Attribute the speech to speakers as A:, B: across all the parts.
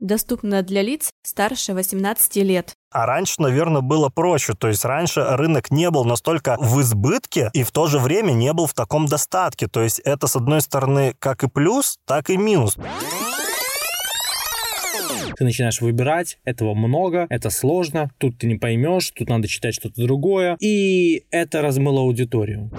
A: Доступно для лиц старше 18 лет.
B: А раньше, наверное, было проще. То есть раньше рынок не был настолько в избытке и в то же время не был в таком достатке. То есть это, с одной стороны, как и плюс, так и минус.
C: Ты начинаешь выбирать, этого много, это сложно, тут ты не поймешь, тут надо читать что-то другое. И это размыло аудиторию.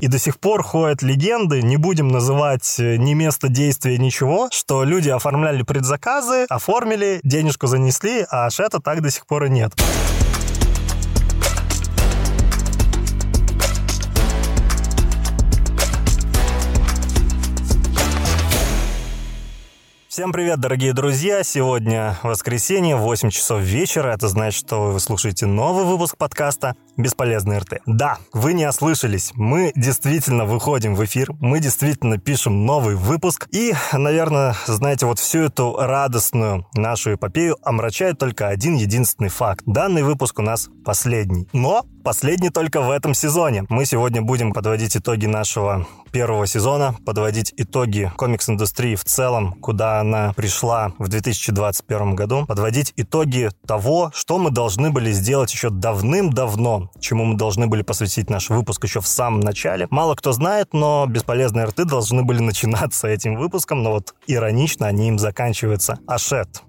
B: И до сих пор ходят легенды, не будем называть э, ни место действия, ничего, что люди оформляли предзаказы, оформили, денежку занесли, а Ашета так до сих пор и нет. Всем привет, дорогие друзья! Сегодня воскресенье, 8 часов вечера. Это значит, что вы слушаете новый выпуск подкаста «Бесполезный РТ». Да, вы не ослышались. Мы действительно выходим в эфир, мы действительно пишем новый выпуск. И, наверное, знаете, вот всю эту радостную нашу эпопею омрачает только один единственный факт. Данный выпуск у нас последний. Но последний только в этом сезоне. Мы сегодня будем подводить итоги нашего первого сезона, подводить итоги комикс-индустрии в целом, куда она пришла в 2021 году, подводить итоги того, что мы должны были сделать еще давным-давно, чему мы должны были посвятить наш выпуск еще в самом начале. Мало кто знает, но бесполезные рты должны были начинаться этим выпуском, но вот иронично они им заканчиваются. Ашет.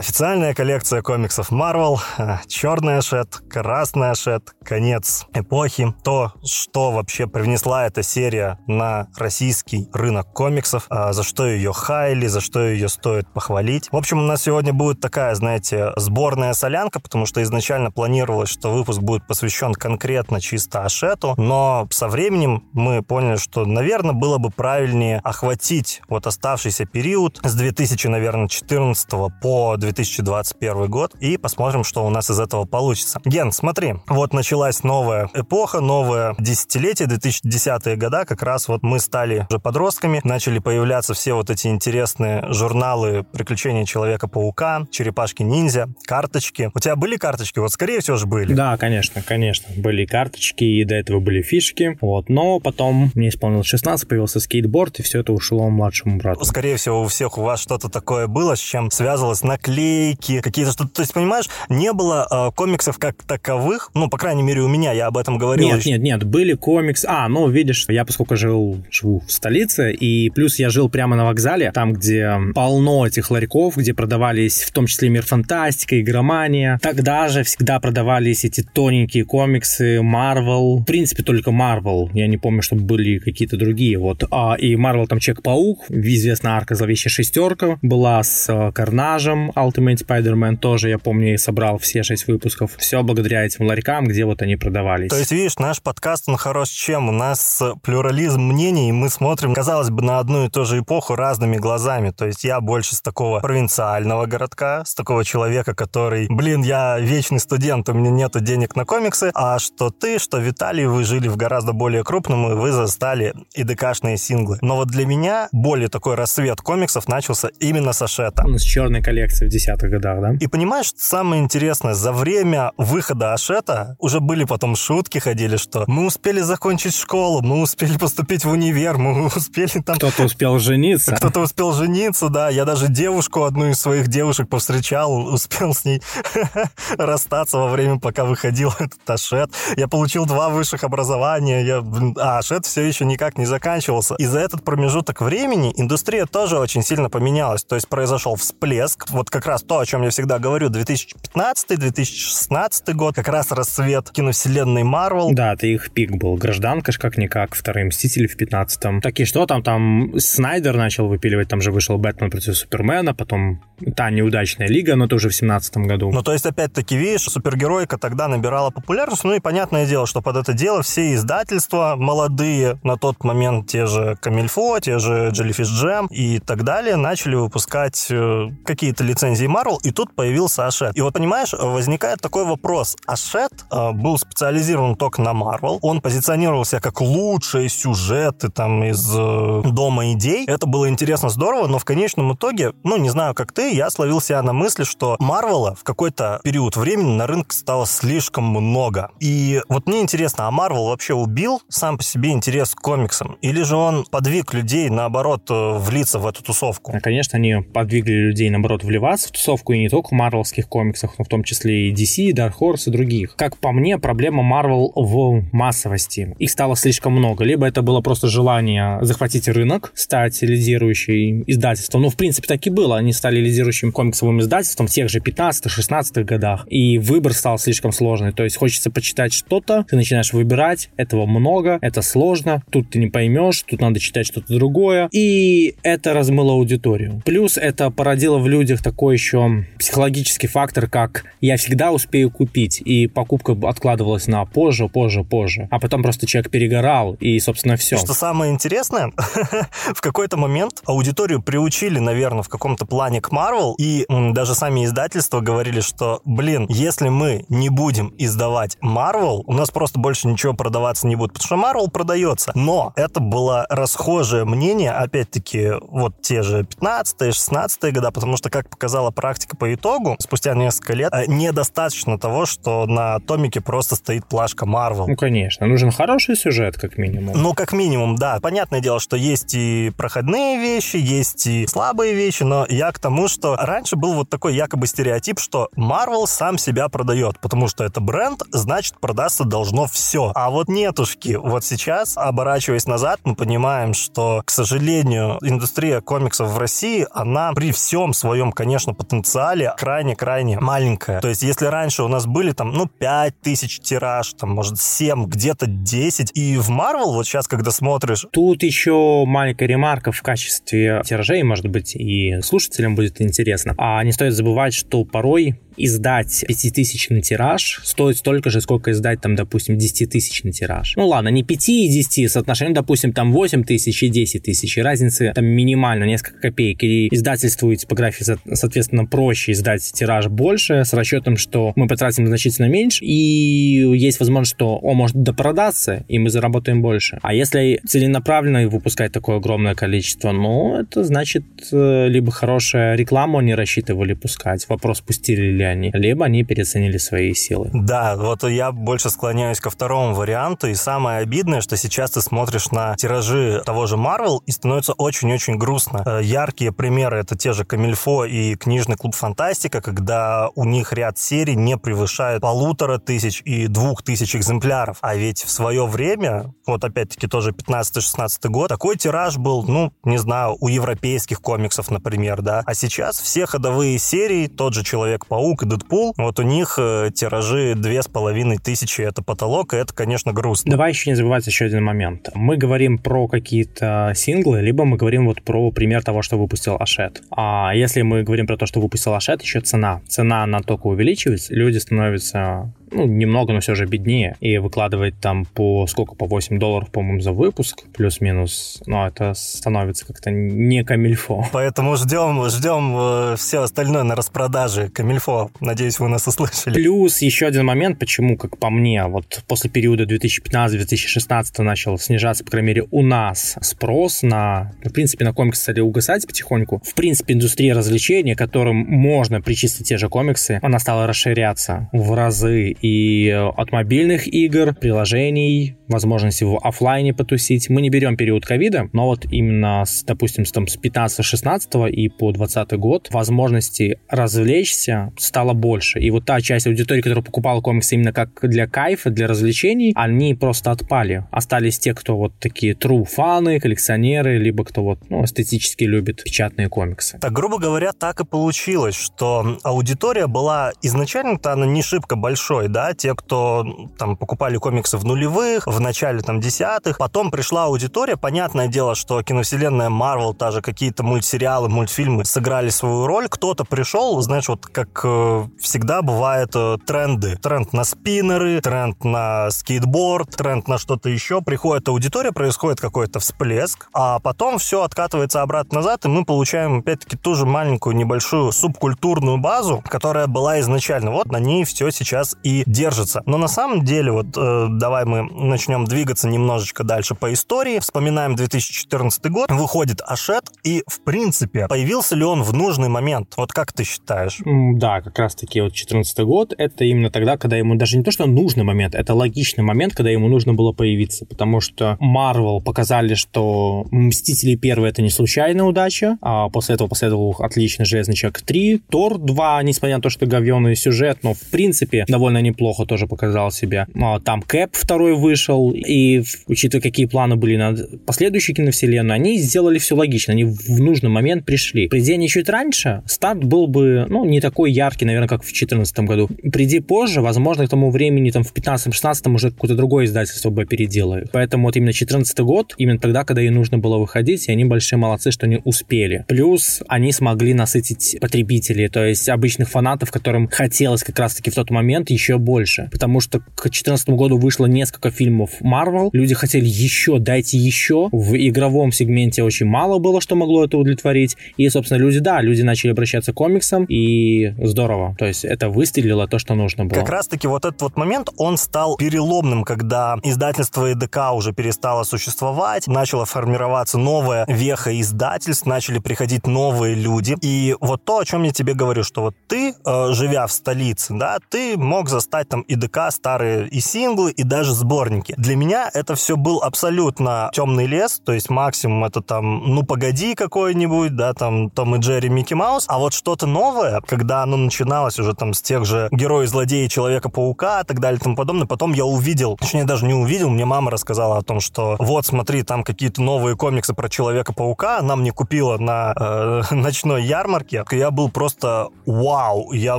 B: Официальная коллекция комиксов Marvel, э, черный ашет, красный ашет, конец эпохи. То, что вообще привнесла эта серия на российский рынок комиксов, а за что ее хайли, за что ее стоит похвалить. В общем, у нас сегодня будет такая, знаете, сборная солянка, потому что изначально планировалось, что выпуск будет посвящен конкретно чисто Ашету, но со временем мы поняли, что, наверное, было бы правильнее охватить вот оставшийся период с 2000, наверное, 14 по 2000 2021 год и посмотрим, что у нас из этого получится. Ген, смотри, вот началась новая эпоха, новое десятилетие, 2010-е года, как раз вот мы стали уже подростками, начали появляться все вот эти интересные журналы «Приключения Человека-паука», «Черепашки-ниндзя», карточки. У тебя были карточки? Вот скорее всего же были.
C: Да, конечно, конечно. Были карточки, и до этого были фишки. Вот, но потом мне исполнилось 16, появился скейтборд, и все это ушло младшему брату.
B: Скорее всего, у всех у вас что-то такое было, с чем связывалось наклейки наклейки, какие-то что-то. То есть, понимаешь, не было э, комиксов как таковых, ну, по крайней мере, у меня, я об этом говорил.
C: Нет, нет, нет, были комиксы. А, ну, видишь, я поскольку жил, живу в столице, и плюс я жил прямо на вокзале, там, где полно этих ларьков, где продавались в том числе мир фантастика, игромания. Тогда же всегда продавались эти тоненькие комиксы Marvel. В принципе, только Marvel. Я не помню, чтобы были какие-то другие. Вот. А, и Marvel там Человек-паук, известная арка Зловещая шестерка, была с э, Карнажем, Ultimate Spider-Man тоже, я помню, собрал все шесть выпусков. Все благодаря этим ларькам, где вот они продавались.
B: То есть, видишь, наш подкаст, он хорош чем? У нас плюрализм мнений, и мы смотрим, казалось бы, на одну и ту же эпоху разными глазами. То есть я больше с такого провинциального городка, с такого человека, который, блин, я вечный студент, у меня нету денег на комиксы, а что ты, что Виталий, вы жили в гораздо более крупном, и вы застали и ДКшные синглы. Но вот для меня более такой рассвет комиксов начался именно с Ашета.
C: С черной коллекции в 10-х годах, да?
B: И понимаешь, самое интересное, за время выхода Ашета уже были потом шутки ходили, что мы успели закончить школу, мы успели поступить в универ, мы успели там...
C: Кто-то успел жениться.
B: Кто-то успел жениться, да. Я даже девушку, одну из своих девушек повстречал, успел с ней расстаться во время, пока выходил этот Ашет. Я получил два высших образования, я... а Ашет все еще никак не заканчивался. И за этот промежуток времени индустрия тоже очень сильно поменялась. То есть произошел всплеск, вот как раз то, о чем я всегда говорю, 2015-2016 год, как раз расцвет киновселенной Марвел.
C: Да, это их пик был. Гражданка ж как-никак, вторые Мстители в 15-м. Так и что там? Там Снайдер начал выпиливать, там же вышел Бэтмен против Супермена, потом та неудачная лига, но тоже в 17 году.
B: Ну, то есть, опять-таки, видишь, супергеройка тогда набирала популярность, ну и понятное дело, что под это дело все издательства молодые, на тот момент те же Камильфо, те же Jellyfish Jam и так далее, начали выпускать э, какие-то лицензии лицензии Marvel, и тут появился Ашет. И вот, понимаешь, возникает такой вопрос. Ашет э, был специализирован только на Marvel, он позиционировался как лучшие сюжеты там из э, Дома идей. Это было интересно, здорово, но в конечном итоге, ну, не знаю, как ты, я словил себя на мысли, что Марвела в какой-то период времени на рынке стало слишком много. И вот мне интересно, а Марвел вообще убил сам по себе интерес к комиксам? Или же он подвиг людей, наоборот, э, влиться в эту тусовку?
C: Конечно, они подвигли людей, наоборот, вливаться в тусовку и не только марвелских комиксах, но в том числе и DC, Dark Horse и других. Как по мне, проблема Marvel в массовости. Их стало слишком много. Либо это было просто желание захватить рынок, стать лидирующим издательством. Ну, в принципе, так и было. Они стали лидирующим комиксовым издательством в тех же 15-16 годах. И выбор стал слишком сложный. То есть хочется почитать что-то, ты начинаешь выбирать, этого много, это сложно, тут ты не поймешь, тут надо читать что-то другое. И это размыло аудиторию. Плюс это породило в людях такой еще психологический фактор, как я всегда успею купить, и покупка откладывалась на позже, позже, позже. А потом просто человек перегорал, и, собственно, все.
B: Что самое интересное, в какой-то момент аудиторию приучили, наверное, в каком-то плане к Marvel, и даже сами издательства говорили, что, блин, если мы не будем издавать Marvel, у нас просто больше ничего продаваться не будет, потому что Marvel продается. Но это было расхожее мнение, опять-таки, вот те же 15-16 года, потому что, как показала практика по итогу, спустя несколько лет, э, недостаточно того, что на томике просто стоит плашка Marvel.
C: Ну, конечно, нужен хороший сюжет, как минимум.
B: Ну, как минимум, да. Понятное дело, что есть и проходные вещи, есть и слабые вещи, но я к тому, что раньше был вот такой якобы стереотип, что Marvel сам себя продает, потому что это бренд, значит, продастся должно все. А вот нетушки. Вот сейчас, оборачиваясь назад, мы понимаем, что, к сожалению, индустрия комиксов в России, она при всем своем, конечно, потенциале крайне-крайне маленькая. То есть, если раньше у нас были там, ну, 5 тысяч тираж, там, может, 7, где-то 10, и в Marvel вот сейчас, когда смотришь...
C: Тут еще маленькая ремарка в качестве тиражей, может быть, и слушателям будет интересно. А не стоит забывать, что порой издать пятитысячный тираж стоит столько же, сколько издать, там, допустим, десятитысячный тираж. Ну ладно, не 5 и 10, соотношение, допустим, там 8 тысяч и 10 тысяч, и разница там минимально, несколько копеек. И издательству и типографии, соответственно, проще издать тираж больше, с расчетом, что мы потратим значительно меньше, и есть возможность, что он может допродаться, и мы заработаем больше. А если целенаправленно выпускать такое огромное количество, ну, это значит, э, либо хорошая реклама они рассчитывали пускать, вопрос, пустили ли они, либо они переоценили свои силы.
B: Да, вот я больше склоняюсь ко второму варианту, и самое обидное, что сейчас ты смотришь на тиражи того же Marvel, и становится очень-очень грустно. Э, яркие примеры — это те же Камильфо и книжный клуб Фантастика, когда у них ряд серий не превышает полутора тысяч и двух тысяч экземпляров. А ведь в свое время, вот опять-таки тоже 15-16 год, такой тираж был, ну, не знаю, у европейских комиксов, например, да. А сейчас все ходовые серии, тот же Человек-паук, Паук и Дэдпул, вот у них э, тиражи две с половиной тысячи, это потолок, и это, конечно, грустно.
C: Давай еще не забывать еще один момент. Мы говорим про какие-то синглы, либо мы говорим вот про пример того, что выпустил Ашет. А если мы говорим про то, что выпустил Ашет, еще цена. Цена, она только увеличивается, люди становятся ну, немного, но все же беднее, и выкладывать там по сколько, по 8 долларов, по-моему, за выпуск, плюс-минус, ну, это становится как-то не камильфо.
B: Поэтому ждем, ждем э, все остальное на распродаже камильфо. Надеюсь, вы нас услышали.
C: Плюс еще один момент, почему, как по мне, вот после периода 2015-2016 начал снижаться, по крайней мере, у нас спрос на, в принципе, на комиксы стали угасать потихоньку. В принципе, индустрия развлечений, которым можно причислить те же комиксы, она стала расширяться в разы и от мобильных игр, приложений, возможности в офлайне потусить. Мы не берем период ковида, но вот именно, с, допустим, с, там, с 15-16 и по 20 год возможности развлечься стало больше. И вот та часть аудитории, которая покупала комиксы именно как для кайфа, для развлечений, они просто отпали. Остались те, кто вот такие true фаны, коллекционеры, либо кто вот ну, эстетически любит печатные комиксы.
B: Так, грубо говоря, так и получилось, что аудитория была изначально-то она не шибко большой, да, те, кто там покупали комиксы в нулевых, в начале там десятых. Потом пришла аудитория. Понятное дело, что киновселенная та же какие-то мультсериалы, мультфильмы сыграли свою роль. Кто-то пришел, знаешь, вот как э, всегда бывает э, тренды. Тренд на спиннеры, тренд на скейтборд, тренд на что-то еще. Приходит аудитория, происходит какой-то всплеск, а потом все откатывается обратно назад, и мы получаем, опять-таки, ту же маленькую небольшую субкультурную базу, которая была изначально. Вот на ней все сейчас и держится. Но на самом деле, вот э, давай мы начнем двигаться немножечко дальше по истории. Вспоминаем 2014 год, выходит Ашет, и, в принципе, появился ли он в нужный момент? Вот как ты считаешь?
C: Да, как раз-таки вот 2014 год, это именно тогда, когда ему даже не то, что нужный момент, это логичный момент, когда ему нужно было появиться, потому что Marvel показали, что Мстители первые это не случайная удача, а после этого последовал отличный Железный Человек 3, Тор 2, несмотря на то, что говенный сюжет, но в принципе довольно неплохо тоже показал себя. А, там Кэп второй вышел, и учитывая, какие планы были на последующую киновселенную, они сделали все логично, они в нужный момент пришли. Приди они чуть раньше, старт был бы, ну, не такой яркий, наверное, как в 2014 году. Приди позже, возможно, к тому времени, там, в 15-16 уже какое-то другое издательство бы опередило. Поэтому вот именно 2014 год, именно тогда, когда ей нужно было выходить, и они большие молодцы, что они успели. Плюс они смогли насытить потребителей, то есть обычных фанатов, которым хотелось как раз-таки в тот момент еще больше. Потому что к 2014 году вышло несколько фильмов Marvel, люди хотели еще, дайте еще. В игровом сегменте очень мало было, что могло это удовлетворить. И, собственно, люди, да, люди начали обращаться к комиксам, и здорово. То есть это выстрелило то, что нужно было.
B: Как раз-таки вот этот вот момент, он стал переломным, когда издательство ЭДК уже перестало существовать, начало формироваться новая веха издательств, начали приходить новые люди. И вот то, о чем я тебе говорю, что вот ты, э, живя в столице, да, ты мог застать там и ДК старые и синглы, и даже сборники. Для меня это все был абсолютно темный лес, то есть максимум это там, ну погоди какой-нибудь, да, там Том и Джерри, Микки Маус, а вот что-то новое, когда оно начиналось уже там с тех же героев, злодеи, Человека-паука и так далее и тому подобное, потом я увидел, точнее даже не увидел, мне мама рассказала о том, что вот смотри, там какие-то новые комиксы про Человека-паука, она мне купила на э, ночной ярмарке, я был просто вау, я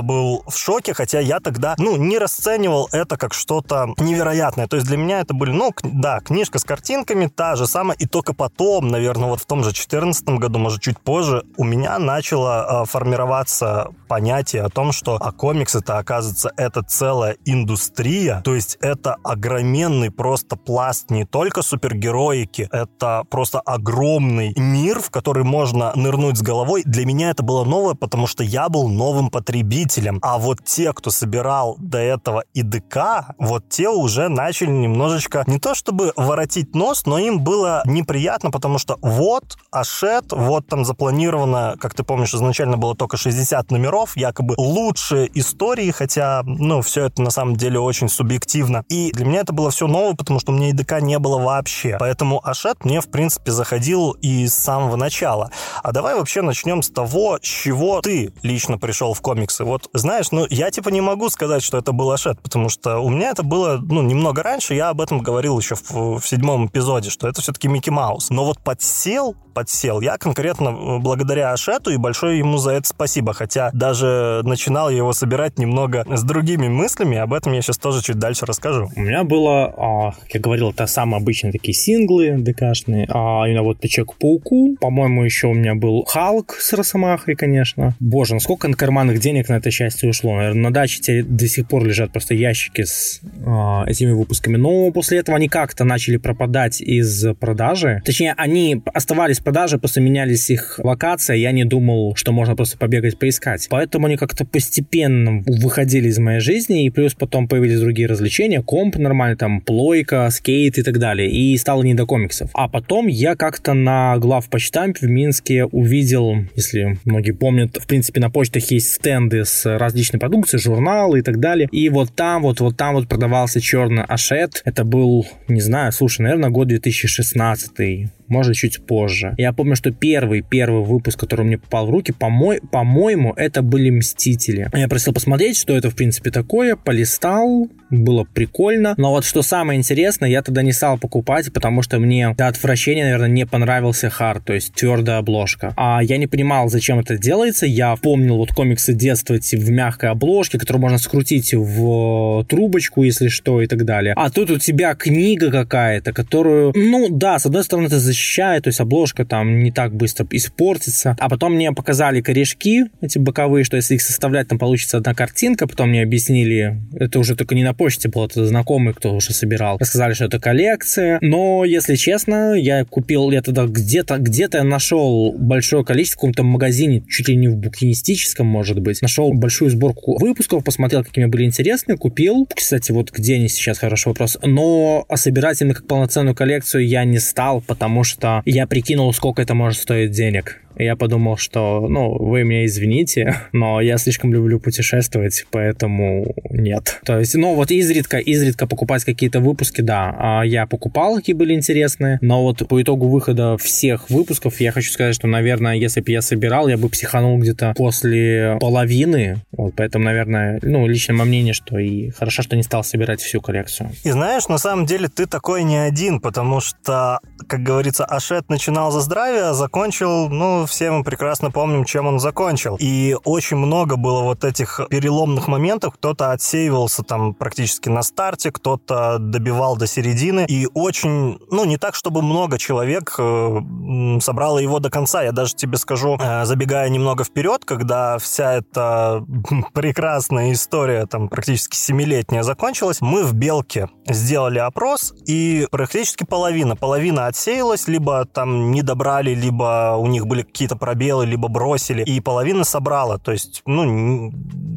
B: был в шоке, хотя я тогда, ну, не расценивал это как что-то невероятное, то есть для меня это были, ну, да, книжка с картинками, та же самая, и только потом, наверное, вот в том же 2014 году, может, чуть позже, у меня начало э, формироваться понятие о том, что а комикс это, оказывается, это целая индустрия, то есть это огроменный просто пласт не только супергероики, это просто огромный мир, в который можно нырнуть с головой. Для меня это было новое, потому что я был новым потребителем. А вот те, кто собирал до этого ИДК, вот те уже начали немножечко не то чтобы воротить нос, но им было неприятно, потому что вот Ашет, вот там запланировано, как ты помнишь, изначально было только 60 номеров, якобы лучшие истории, хотя, ну, все это на самом деле очень субъективно. И для меня это было все новое, потому что у меня ИДК не было вообще. Поэтому Ашет мне, в принципе, заходил и с самого начала. А давай вообще начнем с того, с чего ты лично пришел в комиксы. Вот, знаешь, ну, я типа не могу сказать, что это был Ашет, потому что у меня это было, ну, немного раньше, я об этом говорил еще в, в седьмом эпизоде, что это все-таки Микки Маус. Но вот подсел, подсел я конкретно благодаря Ашету, и большое ему за это спасибо, хотя даже начинал его собирать немного с другими мыслями, об этом я сейчас тоже чуть дальше расскажу.
C: У меня было, а, как я говорил, это самые обычные такие синглы ДКшные, а именно вот Человек-пауку, по-моему, еще у меня был Халк с Росомахой, конечно. Боже, насколько на карманных денег на это счастье ушло. Наверное, на даче теперь до сих пор лежат просто ящики с а, этими выпусками. Но после этого они как-то начали пропадать из продажи. Точнее, они оставались в продаже, просто менялись их локация. Я не думал, что можно просто побегать поискать. Поэтому они как-то постепенно выходили из моей жизни, и плюс потом появились другие развлечения, комп нормальный, там, плойка, скейт и так далее. И стало не до комиксов. А потом я как-то на главпочтампе в Минске увидел, если многие помнят, в принципе, на почтах есть стенды с различной продукцией, журналы и так далее. И вот там, вот, вот там вот продавался черный ашет. Это был, не знаю, слушай, наверное, год 2016 может, чуть позже. Я помню, что первый, первый выпуск, который мне попал в руки, по-мо- по-моему, это были «Мстители». Я просил посмотреть, что это, в принципе, такое, полистал, было прикольно. Но вот что самое интересное, я тогда не стал покупать, потому что мне до отвращения, наверное, не понравился хард, то есть твердая обложка. А я не понимал, зачем это делается. Я помнил вот комиксы детства в мягкой обложке, которую можно скрутить в трубочку, если что, и так далее. А тут у тебя книга какая-то, которую, ну да, с одной стороны это защищает, то есть обложка там не так быстро испортится. А потом мне показали корешки, эти боковые, что если их составлять, там получится одна картинка. Потом мне объяснили, это уже только не на почте был, это знакомый, кто уже собирал. Рассказали, что это коллекция. Но, если честно, я купил, я тогда где-то где-то я нашел большое количество в каком-то магазине, чуть ли не в букинистическом, может быть. Нашел большую сборку выпусков, посмотрел, какие мне были интересны, купил. Кстати, вот где они сейчас, хороший вопрос. Но а собирать именно как полноценную коллекцию я не стал, потому что я прикинул, сколько это может стоить денег. Я подумал, что, ну, вы меня извините, но я слишком люблю путешествовать, поэтому нет. То есть, ну, вот изредка, изредка покупать какие-то выпуски, да, а я покупал, какие были интересные, но вот по итогу выхода всех выпусков я хочу сказать, что, наверное, если бы я собирал, я бы психанул где-то после половины, вот, поэтому, наверное, ну, личное мое мнение, что и хорошо, что не стал собирать всю коллекцию.
B: И знаешь, на самом деле ты такой не один, потому что, как говорится, Ашет начинал за здравие, а закончил, ну, все мы прекрасно помним, чем он закончил. И очень много было вот этих переломных моментов. Кто-то отсеивался там практически на старте, кто-то добивал до середины. И очень, ну, не так, чтобы много человек э, собрало его до конца. Я даже тебе скажу, э, забегая немного вперед, когда вся эта прекрасная история, там, практически семилетняя закончилась, мы в «Белке» сделали опрос, и практически половина. Половина отсеялась, либо там не добрали, либо у них были какие-то пробелы, либо бросили, и половина собрала. То есть, ну,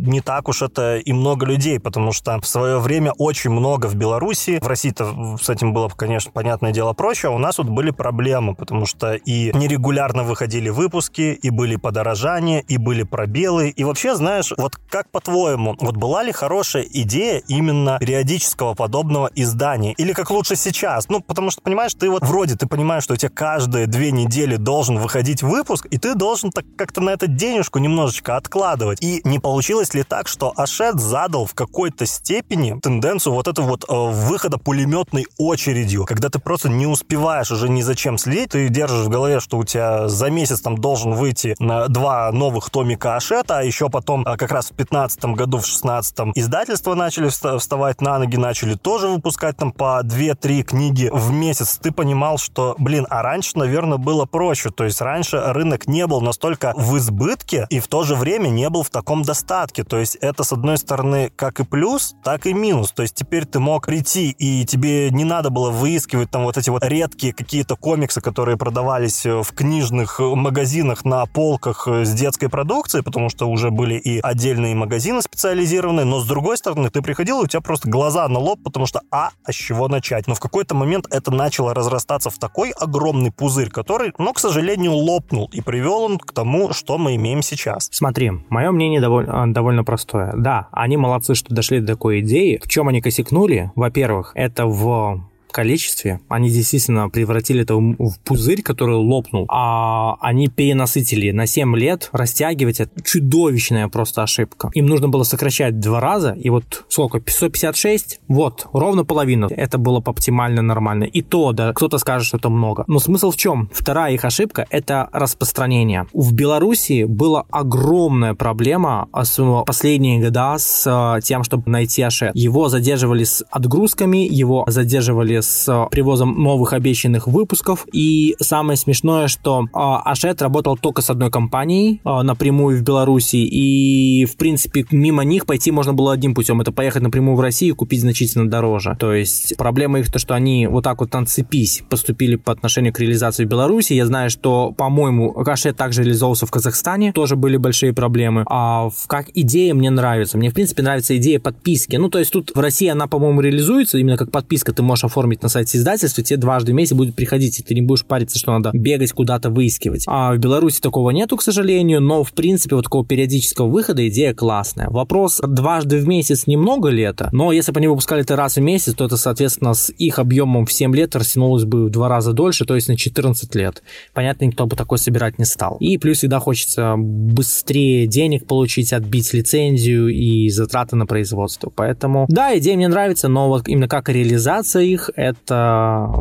B: не так уж это и много людей, потому что в свое время очень много в Беларуси, в России-то с этим было, конечно, понятное дело проще, а у нас вот были проблемы, потому что и нерегулярно выходили выпуски, и были подорожания, и были пробелы, и вообще, знаешь, вот как по-твоему, вот была ли хорошая идея именно периодического подобного издания? Или как лучше сейчас? Ну, потому что, понимаешь, ты вот вроде ты понимаешь, что у тебя каждые две недели должен выходить выпуск, выпуск, и ты должен так как-то на это денежку немножечко откладывать. И не получилось ли так, что Ашет задал в какой-то степени тенденцию вот этого вот э, выхода пулеметной очередью, когда ты просто не успеваешь уже ни за чем следить, ты держишь в голове, что у тебя за месяц там должен выйти на два новых томика Ашета, а еще потом э, как раз в 15 году, в 16 издательства начали вставать на ноги, начали тоже выпускать там по 2-3 книги в месяц. Ты понимал, что, блин, а раньше, наверное, было проще. То есть раньше рынок не был настолько в избытке и в то же время не был в таком достатке. То есть это, с одной стороны, как и плюс, так и минус. То есть теперь ты мог прийти, и тебе не надо было выискивать там вот эти вот редкие какие-то комиксы, которые продавались в книжных магазинах на полках с детской продукцией, потому что уже были и отдельные магазины специализированные, но с другой стороны, ты приходил, и у тебя просто глаза на лоб, потому что, а, а с чего начать? Но в какой-то момент это начало разрастаться в такой огромный пузырь, который, ну, к сожалению, лопнул и привел он к тому, что мы имеем сейчас.
C: Смотри, мое мнение довольно, довольно простое. Да, они молодцы, что дошли до такой идеи. В чем они косякнули? Во-первых, это в количестве. Они действительно превратили это в пузырь, который лопнул. А они перенасытили на 7 лет. Растягивать это чудовищная просто ошибка. Им нужно было сокращать два раза. И вот сколько? 556? Вот, ровно половину. Это было бы оптимально нормально. И то, да, кто-то скажет, что это много. Но смысл в чем? Вторая их ошибка – это распространение. В Беларуси была огромная проблема в последние года с э, тем, чтобы найти Ашет. Его задерживали с отгрузками, его задерживали с э, привозом новых обещанных выпусков. И самое смешное, что а, Ашет работал только с одной компанией а, напрямую в Беларуси. И, в принципе, мимо них пойти можно было одним путем. Это поехать напрямую в Россию и купить значительно дороже. То есть проблема их то, что они вот так вот на цепись поступили по отношению к реализации в Беларуси. Я знаю, что, по-моему, Ашет также реализовывался в Казахстане. Тоже были большие проблемы. А как идея мне нравится. Мне, в принципе, нравится идея подписки. Ну, то есть тут в России она, по-моему, реализуется именно как подписка. Ты можешь оформить оформить на сайте издательства, тебе дважды в месяц будет приходить, и ты не будешь париться, что надо бегать куда-то выискивать. А в Беларуси такого нету, к сожалению, но в принципе вот такого периодического выхода идея классная. Вопрос дважды в месяц немного ли это, но если бы они выпускали это раз в месяц, то это, соответственно, с их объемом в 7 лет растянулось бы в два раза дольше, то есть на 14 лет. Понятно, никто бы такой собирать не стал. И плюс всегда хочется быстрее денег получить, отбить лицензию и затраты на производство. Поэтому, да, идея мне нравится, но вот именно как реализация их, это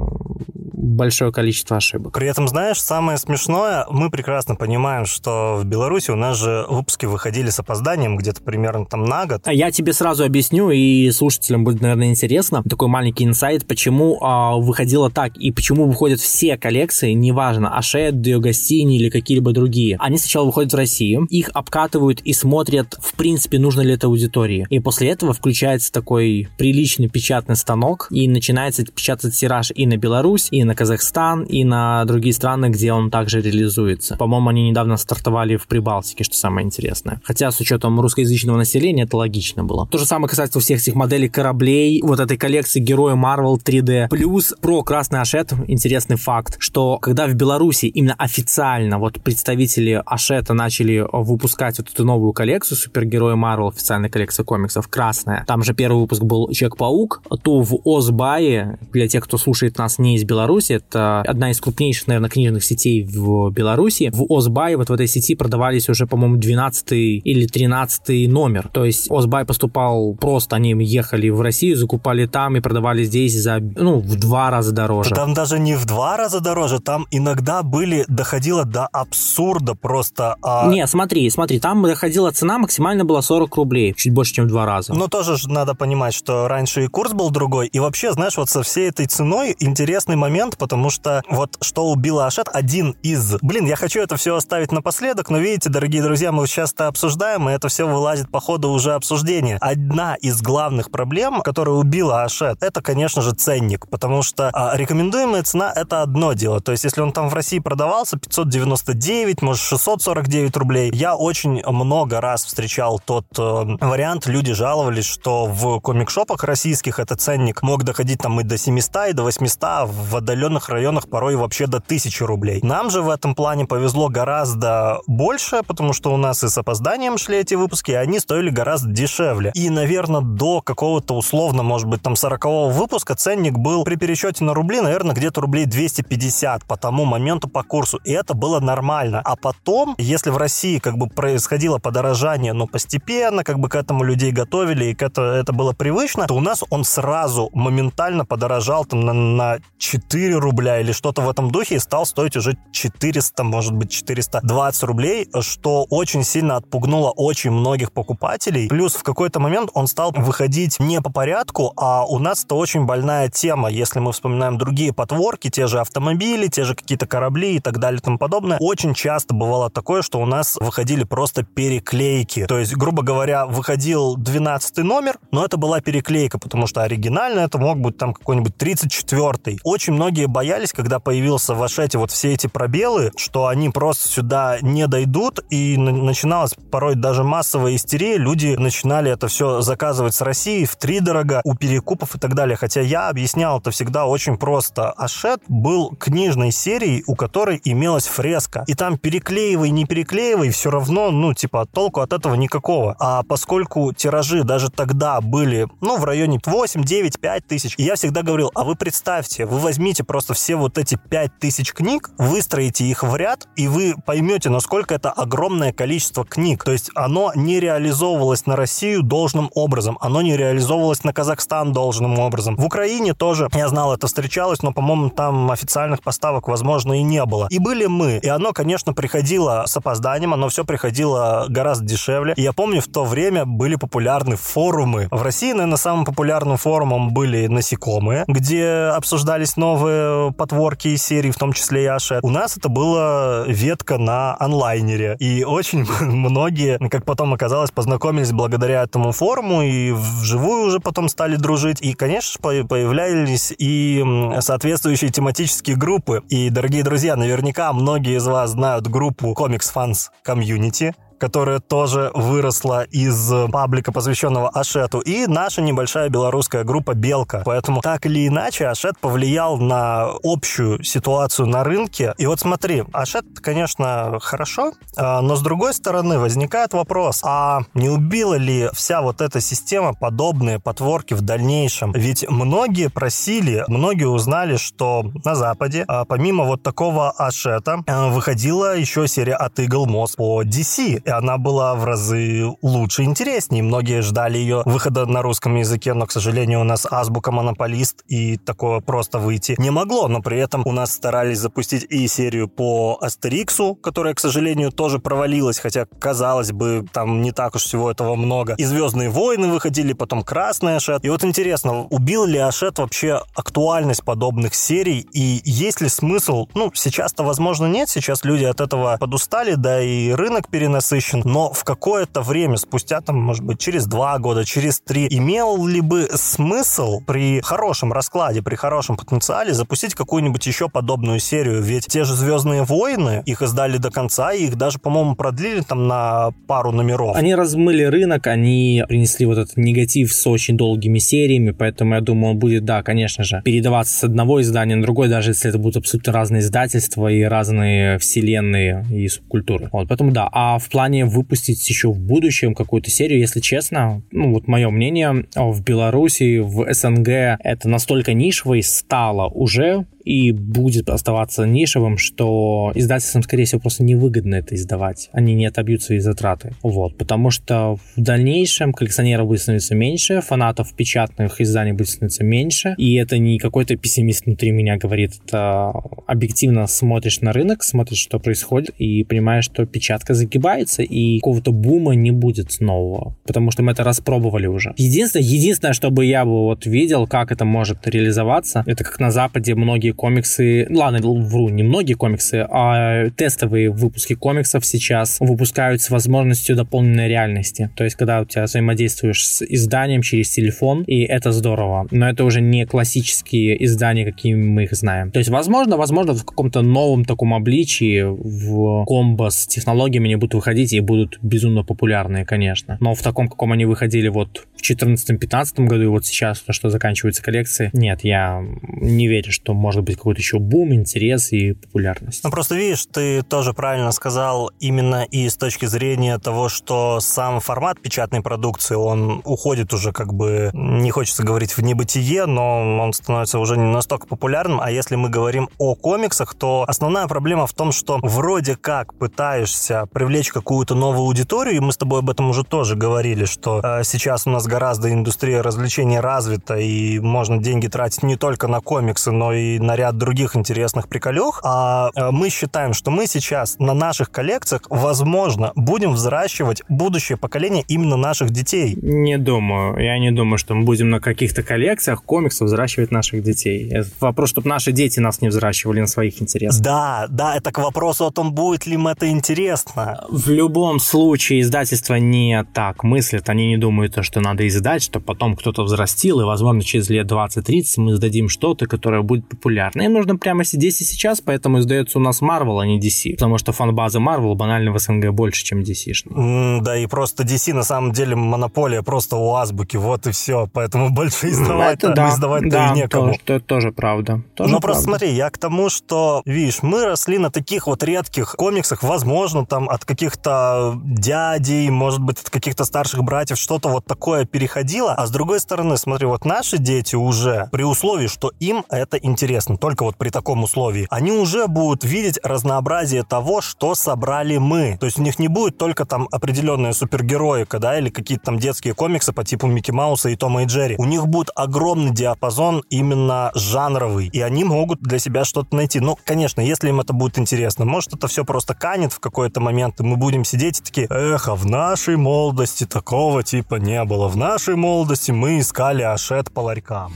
C: большое количество ошибок.
B: При этом, знаешь, самое смешное, мы прекрасно понимаем, что в Беларуси у нас же выпуски выходили с опозданием где-то примерно там на год.
C: Я тебе сразу объясню, и слушателям будет, наверное, интересно, такой маленький инсайт, почему а, выходило так, и почему выходят все коллекции, неважно, Ашет, Диогастини или какие-либо другие. Они сначала выходят в Россию, их обкатывают и смотрят, в принципе, нужно ли это аудитории. И после этого включается такой приличный печатный станок, и начинается печатать тираж и на Беларусь, и на Казахстан и на другие страны, где он также реализуется. По-моему, они недавно стартовали в Прибалтике, что самое интересное. Хотя с учетом русскоязычного населения это логично было. То же самое касается всех этих моделей кораблей, вот этой коллекции героя Marvel 3D. Плюс про Красный Ашет интересный факт, что когда в Беларуси именно официально вот представители Ашета начали выпускать вот эту новую коллекцию супергероя Marvel, официальная коллекция комиксов, красная, там же первый выпуск был Человек-паук, то в Озбае, для тех, кто слушает нас не из Беларуси, это одна из крупнейших, наверное, книжных сетей в Беларуси. В Озбай вот в этой сети продавались уже, по-моему, 12 или 13 номер. То есть Озбай поступал просто, они ехали в Россию, закупали там и продавали здесь за, ну, в два раза дороже.
B: Там даже не в два раза дороже, там иногда были, доходило до абсурда просто.
C: А... Не, смотри, смотри, там доходила цена максимально была 40 рублей, чуть больше, чем в два раза.
B: Но тоже надо понимать, что раньше и курс был другой, и вообще, знаешь, вот со всей этой ценой интересный момент, потому что вот что убило Ашет, один из... Блин, я хочу это все оставить напоследок, но видите, дорогие друзья, мы сейчас это обсуждаем, и это все вылазит по ходу уже обсуждения. Одна из главных проблем, которая убила Ашет, это, конечно же, ценник, потому что а, рекомендуемая цена — это одно дело. То есть, если он там в России продавался 599, может, 649 рублей, я очень много раз встречал тот э, вариант, люди жаловались, что в комик-шопах российских этот ценник мог доходить там и до 700, и до 800, в отдаленных районах порой вообще до 1000 рублей. Нам же в этом плане повезло гораздо больше, потому что у нас и с опозданием шли эти выпуски, и они стоили гораздо дешевле. И, наверное, до какого-то условно, может быть, там 40 выпуска ценник был при пересчете на рубли, наверное, где-то рублей 250 по тому моменту по курсу. И это было нормально. А потом, если в России как бы происходило подорожание, но постепенно, как бы к этому людей готовили, и это, это было привычно, то у нас он сразу моментально подорожал там на, на 4 рубля или что-то в этом духе и стал стоить уже 400, может быть, 420 рублей, что очень сильно отпугнуло очень многих покупателей. Плюс в какой-то момент он стал выходить не по порядку, а у нас это очень больная тема, если мы вспоминаем другие потворки, те же автомобили, те же какие-то корабли и так далее и тому подобное. Очень часто бывало такое, что у нас выходили просто переклейки. То есть, грубо говоря, выходил 12 номер, но это была переклейка, потому что оригинально это мог быть там какой-нибудь 34 Очень многие боялись, когда появился в Ашете вот все эти пробелы, что они просто сюда не дойдут, и начиналась порой даже массовая истерия, люди начинали это все заказывать с России в три дорого, у перекупов и так далее. Хотя я объяснял это всегда очень просто. Ашет был книжной серией, у которой имелась фреска. И там переклеивай, не переклеивай, все равно, ну, типа, толку от этого никакого. А поскольку тиражи даже тогда были, ну, в районе 8, 9, 5 тысяч, я всегда говорил, а вы представьте, вы возьмите просто все вот эти 5000 книг, выстроите их в ряд, и вы поймете, насколько это огромное количество книг. То есть оно не реализовывалось на Россию должным образом, оно не реализовывалось на Казахстан должным образом. В Украине тоже, я знал, это встречалось, но, по-моему, там официальных поставок, возможно, и не было. И были мы. И оно, конечно, приходило с опозданием, оно все приходило гораздо дешевле. И я помню, в то время были популярны форумы. В России, наверное, самым популярным форумом были насекомые, где обсуждались новые подворки из серии, в том числе и. У нас это была ветка на онлайнере. И очень многие, как потом оказалось, познакомились благодаря этому форуму и вживую уже потом стали дружить. И, конечно, появлялись и соответствующие тематические группы. И, дорогие друзья, наверняка многие из вас знают группу Comics Fans Community, которая тоже выросла из паблика, посвященного Ашету, и наша небольшая белорусская группа «Белка». Поэтому так или иначе Ашет повлиял на общую ситуацию на рынке. И вот смотри, Ашет, конечно, хорошо, а, но с другой стороны возникает вопрос, а не убила ли вся вот эта система подобные потворки в дальнейшем? Ведь многие просили, многие узнали, что на Западе, а, помимо вот такого Ашета, а, выходила еще серия от Eagle Moss по DC, она была в разы лучше интереснее. Многие ждали ее выхода на русском языке, но, к сожалению, у нас азбука монополист, и такого просто выйти не могло. Но при этом у нас старались запустить и серию по Астериксу, которая, к сожалению, тоже провалилась, хотя, казалось бы, там не так уж всего этого много. И «Звездные войны» выходили, потом «Красный Ашет». И вот интересно, убил ли Ашет вообще актуальность подобных серий, и есть ли смысл, ну, сейчас-то, возможно, нет, сейчас люди от этого подустали, да и рынок перенасыщен, но в какое-то время, спустя там, может быть, через два года, через три, имел ли бы смысл при хорошем раскладе, при хорошем потенциале запустить какую-нибудь еще подобную серию? Ведь те же «Звездные войны», их издали до конца, и их даже, по-моему, продлили там на пару номеров.
C: Они размыли рынок, они принесли вот этот негатив с очень долгими сериями, поэтому я думаю, он будет, да, конечно же, передаваться с одного издания на другое, даже если это будут абсолютно разные издательства и разные вселенные и субкультуры. Вот, поэтому да. А в плане выпустить еще в будущем какую-то серию, если честно, ну вот мое мнение, в Беларуси, в СНГ это настолько нишевой стало уже, и будет оставаться нишевым, что издательствам, скорее всего, просто невыгодно это издавать. Они не отобьют свои затраты. Вот, потому что в дальнейшем коллекционеров будет становиться меньше, фанатов печатных изданий будет становиться меньше, и это не какой-то пессимист внутри меня говорит, это объективно смотришь на рынок, смотришь, что происходит, и понимаешь, что печатка загибается, и какого-то бума не будет нового, потому что мы это распробовали уже. Единственное, единственное, чтобы я бы вот видел, как это может реализоваться, это как на Западе многие комиксы, ладно, вру, не многие комиксы, а тестовые выпуски комиксов сейчас выпускают с возможностью дополненной реальности. То есть, когда у тебя взаимодействуешь с изданием через телефон, и это здорово. Но это уже не классические издания, какими мы их знаем. То есть, возможно, возможно, в каком-то новом таком обличии, в комбо с технологиями они будут выходить и будут безумно популярные, конечно. Но в таком, каком они выходили вот в 2014-2015 году и вот сейчас, то, что заканчиваются коллекции, нет, я не верю, что может быть какой-то еще бум, интерес и популярность.
B: Ну, просто видишь, ты тоже правильно сказал, именно и с точки зрения того, что сам формат печатной продукции, он уходит уже как бы, не хочется говорить в небытие, но он становится уже не настолько популярным, а если мы говорим о комиксах, то основная проблема в том, что вроде как пытаешься привлечь какую-то новую аудиторию, и мы с тобой об этом уже тоже говорили, что э, сейчас у нас гораздо индустрия развлечений развита, и можно деньги тратить не только на комиксы, но и на ряд других интересных приколюх, а э, мы считаем, что мы сейчас на наших коллекциях, возможно, будем взращивать будущее поколение именно наших детей.
C: Не думаю. Я не думаю, что мы будем на каких-то коллекциях комиксов взращивать наших детей. Это вопрос, чтобы наши дети нас не взращивали на своих интересах.
B: Да, да, это к вопросу о том, будет ли им это интересно.
C: В любом случае издательства не так мыслят. Они не думают, что надо издать, что потом кто-то взрастил, и, возможно, через лет 20-30 мы сдадим что-то, которое будет популярно популярны. Им нужно прямо здесь и сейчас, поэтому издается у нас Marvel, а не DC. Потому что фан-база Marvel банально в СНГ больше, чем DC.
B: Mm, да, и просто DC на самом деле монополия просто у азбуки, вот и все. Поэтому больше издавать, это, да, издавать да, и некому.
C: Тоже, это тоже правда. Тоже
B: Но правда. просто смотри, я к тому, что, видишь, мы росли на таких вот редких комиксах, возможно, там от каких-то дядей, может быть, от каких-то старших братьев что-то вот такое переходило. А с другой стороны, смотри, вот наши дети уже, при условии, что им это интересно, интересно только вот при таком условии, они уже будут видеть разнообразие того, что собрали мы. То есть у них не будет только там определенная супергероика, да, или какие-то там детские комиксы по типу Микки Мауса и Тома и Джерри. У них будет огромный диапазон именно жанровый, и они могут для себя что-то найти. Ну, конечно, если им это будет интересно. Может, это все просто канет в какой-то момент, и мы будем сидеть и такие, эх, а в нашей молодости такого типа не было. В нашей молодости мы искали ашет по ларькам.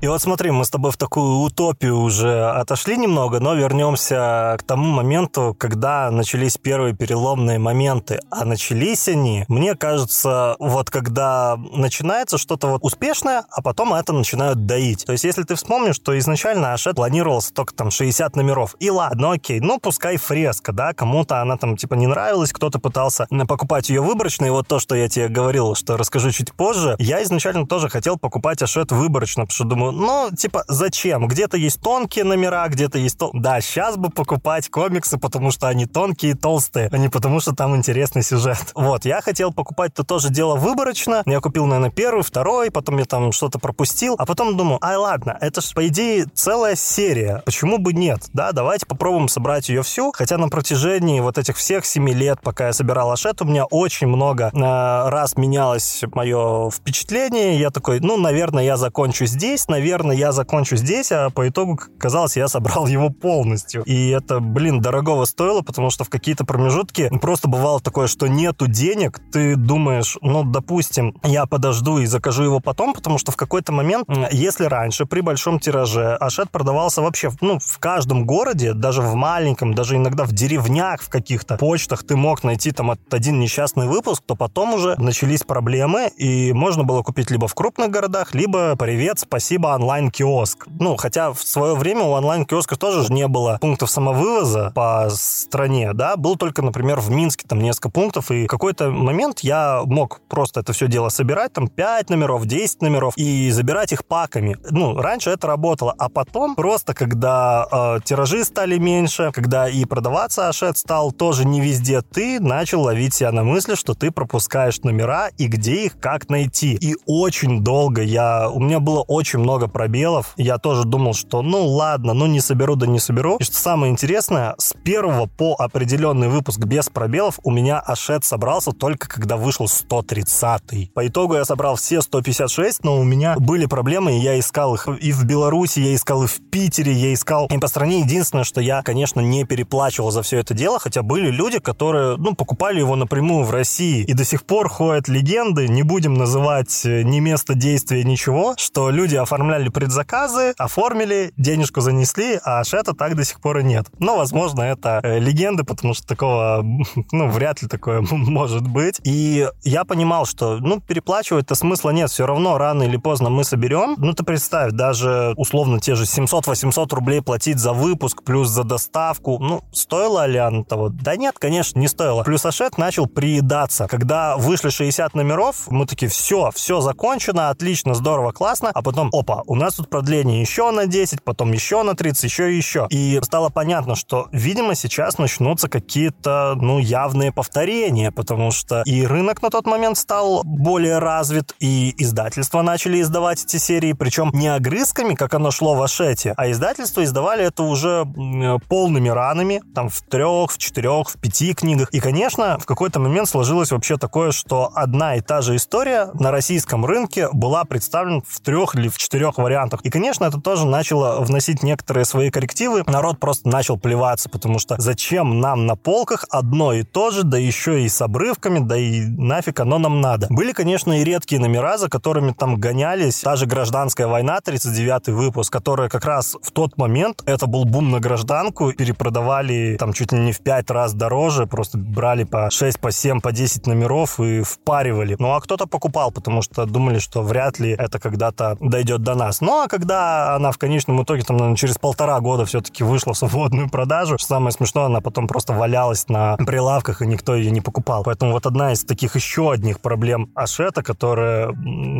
B: И вот смотри, мы с тобой в такую утопию уже отошли немного, но вернемся к тому моменту, когда начались первые переломные моменты. А начались они, мне кажется, вот когда начинается что-то вот успешное, а потом это начинают доить. То есть если ты вспомнишь, что изначально Ашет планировался только там 60 номеров. И ладно, окей, ну пускай фреска, да, кому-то она там типа не нравилась, кто-то пытался покупать ее выборочно. И вот то, что я тебе говорил, что расскажу чуть позже, я изначально тоже хотел покупать Ашет выборочно, потому что думаю, ну, типа, зачем? Где-то есть тонкие номера, где-то есть... Тол... Да, сейчас бы покупать комиксы, потому что они тонкие и толстые, а не потому что там интересный сюжет. Вот, я хотел покупать то тоже дело выборочно. Я купил, наверное, первый, второй, потом я там что-то пропустил, а потом думаю, ай, ладно, это же, по идее, целая серия. Почему бы нет? Да, давайте попробуем собрать ее всю. Хотя на протяжении вот этих всех семи лет, пока я собирал Ашет, у меня очень много э, раз менялось мое впечатление. Я такой, ну, наверное, я закончу здесь, наверное, я закончу здесь, а по итогу, казалось, я собрал его полностью. И это, блин, дорогого стоило, потому что в какие-то промежутки просто бывало такое, что нету денег, ты думаешь, ну, допустим, я подожду и закажу его потом, потому что в какой-то момент, если раньше при большом тираже Ашет продавался вообще, ну, в каждом городе, даже в маленьком, даже иногда в деревнях в каких-то почтах ты мог найти там один несчастный выпуск, то потом уже начались проблемы, и можно было купить либо в крупных городах, либо привет, спасибо, онлайн-киоск. Ну, хотя в свое время у онлайн-киосков тоже же не было пунктов самовывоза по стране, да, был только, например, в Минске там несколько пунктов, и в какой-то момент я мог просто это все дело собирать, там 5 номеров, 10 номеров, и забирать их паками. Ну, раньше это работало, а потом просто, когда э, тиражи стали меньше, когда и продаваться Ашет стал тоже не везде, ты начал ловить себя на мысли, что ты пропускаешь номера и где их как найти. И очень долго я... У меня было очень много много пробелов. Я тоже думал, что ну ладно, ну не соберу, да не соберу. И что самое интересное, с первого по определенный выпуск без пробелов у меня Ашет собрался только когда вышел 130 По итогу я собрал все 156, но у меня были проблемы, и я искал их и в Беларуси, я искал и в Питере, я искал и по стране. Единственное, что я, конечно, не переплачивал за все это дело, хотя были люди, которые, ну, покупали его напрямую в России. И до сих пор ходят легенды, не будем называть ни место действия, ничего, что люди оформляют оформляли предзаказы, оформили, денежку занесли, а Шета так до сих пор и нет. Но, возможно, это э, легенды, потому что такого, ну, вряд ли такое может быть. И я понимал, что, ну, переплачивать-то смысла нет, все равно рано или поздно мы соберем. Ну, ты представь, даже условно те же 700-800 рублей платить за выпуск, плюс за доставку, ну, стоило ли оно того? Да нет, конечно, не стоило. Плюс Ашет начал приедаться. Когда вышли 60 номеров, мы такие, все, все закончено, отлично, здорово, классно, а потом, опа, у нас тут продление еще на 10, потом еще на 30, еще и еще. И стало понятно, что, видимо, сейчас начнутся какие-то, ну, явные повторения, потому что и рынок на тот момент стал более развит, и издательства начали издавать эти серии, причем не огрызками, как оно шло в Ашете, а издательства издавали это уже полными ранами, там в трех, в четырех, в пяти книгах. И, конечно, в какой-то момент сложилось вообще такое, что одна и та же история на российском рынке была представлена в трех или в четырех трех вариантах. И, конечно, это тоже начало вносить некоторые свои коррективы. Народ просто начал плеваться, потому что зачем нам на полках одно и то же, да еще и с обрывками, да и нафиг оно нам надо. Были, конечно, и редкие номера, за которыми там гонялись. Та же «Гражданская война», 39-й выпуск, которая как раз в тот момент, это был бум на гражданку, перепродавали там чуть ли не в 5 раз дороже, просто брали по 6, по 7, по 10 номеров и впаривали. Ну, а кто-то покупал, потому что думали, что вряд ли это когда-то дойдет до нас. Ну, а когда она в конечном итоге, там, наверное, через полтора года все-таки вышла в свободную продажу, что самое смешное, она потом просто валялась на прилавках, и никто ее не покупал. Поэтому вот одна из таких еще одних проблем Ашета, которая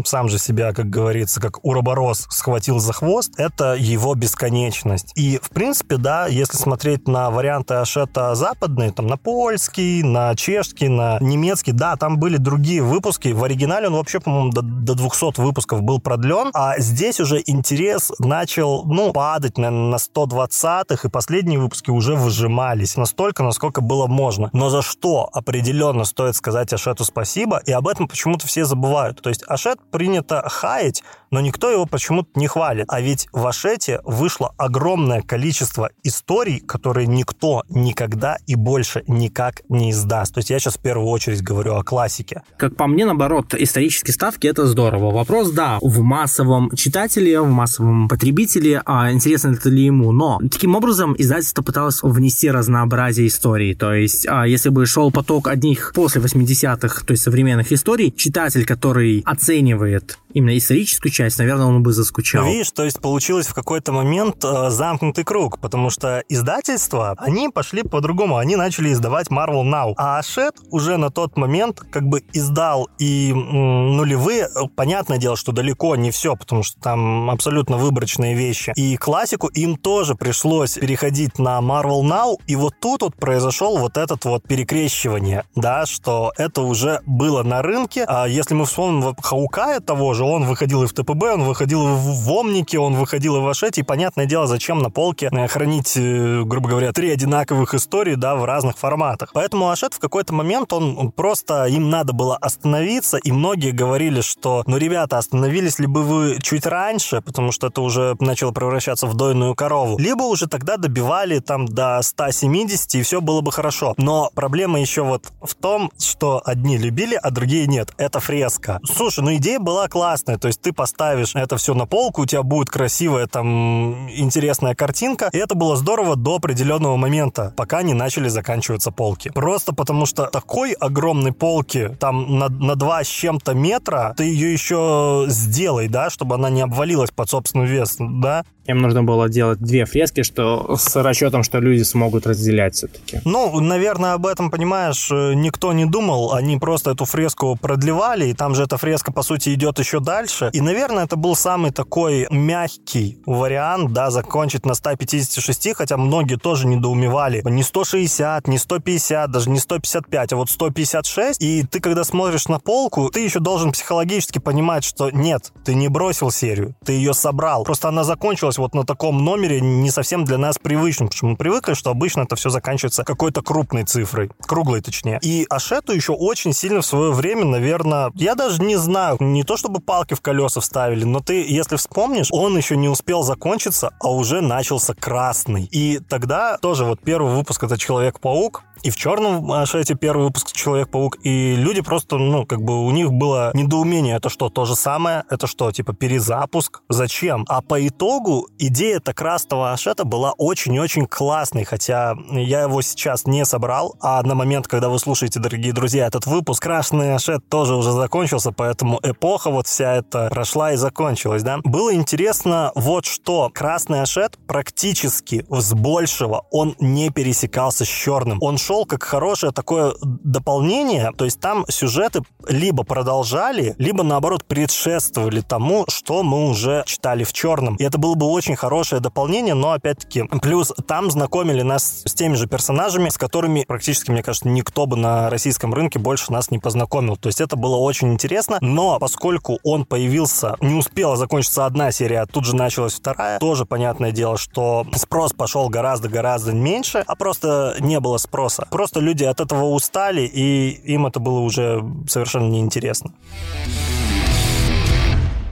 B: сам же себя, как говорится, как уроборос схватил за хвост, это его бесконечность. И, в принципе, да, если смотреть на варианты Ашета западные, там, на польский, на чешский, на немецкий, да, там были другие выпуски. В оригинале он вообще, по-моему, до, до 200 выпусков был продлен, а здесь здесь уже интерес начал, ну, падать, наверное, на 120-х, и последние выпуски уже выжимались настолько, насколько было можно. Но за что определенно стоит сказать Ашету спасибо, и об этом почему-то все забывают. То есть Ашет принято хаять, но никто его почему-то не хвалит. А ведь в Ашете вышло огромное количество историй, которые никто никогда и больше никак не издаст. То есть я сейчас в первую очередь говорю о классике.
C: Как по мне, наоборот, исторические ставки — это здорово. Вопрос, да, в массовом читателе, в массовом потребителе, а интересно это ли ему. Но таким образом издательство пыталось внести разнообразие истории. То есть, а, если бы шел поток одних после 80-х, то есть современных историй, читатель, который оценивает именно историческую часть, наверное, он бы заскучал.
B: Ну, видишь, то есть получилось в какой-то момент э, замкнутый круг, потому что издательства, они пошли по-другому, они начали издавать Marvel Now, а Ашет уже на тот момент как бы издал и м, нулевые, понятное дело, что далеко не все, потому что там абсолютно выборочные вещи, и классику им тоже пришлось переходить на Marvel Now, и вот тут вот произошел вот этот вот перекрещивание, да, что это уже было на рынке, а если мы вспомним Хаукая того же, он выходил и в ТПБ, он выходил и в Омнике, он выходил и в Ашете, и понятное дело, зачем на полке э, хранить, э, грубо говоря, три одинаковых истории, да, в разных форматах. Поэтому Ашет в какой-то момент, он просто, им надо было остановиться, и многие говорили, что, ну, ребята, остановились ли бы вы чуть раньше, потому что это уже начало превращаться в дойную корову, либо уже тогда добивали там до 170, и все было бы хорошо. Но проблема еще вот в том, что одни любили, а другие нет. Это фреска. Слушай, ну идея была классная, классная. То есть ты поставишь это все на полку, у тебя будет красивая там интересная картинка. И это было здорово до определенного момента, пока не начали заканчиваться полки. Просто потому что такой огромной полки, там на, на 2 с чем-то метра, ты ее еще сделай, да, чтобы она не обвалилась под собственный вес, да.
C: Им нужно было делать две фрески, что с расчетом, что люди смогут разделять все-таки.
B: Ну, наверное, об этом, понимаешь, э, никто не думал. Они просто эту фреску продлевали, и там же эта фреска, по сути, идет еще дальше. И, наверное, это был самый такой мягкий вариант, да, закончить на 156, хотя многие тоже недоумевали. Не 160, не 150, даже не 155, а вот 156. И ты, когда смотришь на полку, ты еще должен психологически понимать, что нет, ты не бросил серию, ты ее собрал. Просто она закончилась вот на таком номере не совсем для нас привычным, потому что мы привыкли, что обычно это все заканчивается какой-то крупной цифрой, круглой точнее. И Ашету еще очень сильно в свое время, наверное, я даже не знаю, не то чтобы палки в колеса вставили, но ты, если вспомнишь, он еще не успел закончиться, а уже начался красный. И тогда тоже вот первый выпуск это Человек-паук, и в черном Ашете первый выпуск Человек-паук, и люди просто, ну, как бы у них было недоумение, это что, то же самое? Это что, типа перезапуск? Зачем? А по итогу идея-то красного Ашета была очень-очень классной, хотя я его сейчас не собрал, а на момент, когда вы слушаете, дорогие друзья, этот выпуск, красный Ашет тоже уже закончился, поэтому эпоха вот вся эта прошла и закончилась, да? Было интересно вот что. Красный Ашет практически с большего он не пересекался с черным. Он шел как хорошее такое дополнение, то есть там сюжеты либо продолжали, либо наоборот предшествовали тому, что мы уже читали в черном. И это было бы очень хорошее дополнение, но опять-таки плюс там знакомили нас с теми же персонажами, с которыми практически, мне кажется, никто бы на российском рынке больше нас не познакомил. То есть это было очень интересно, но поскольку он появился, не успела закончиться одна серия, а тут же началась вторая, тоже понятное дело, что спрос пошел гораздо-гораздо меньше, а просто не было спроса. Просто люди от этого устали, и им это было уже совершенно неинтересно.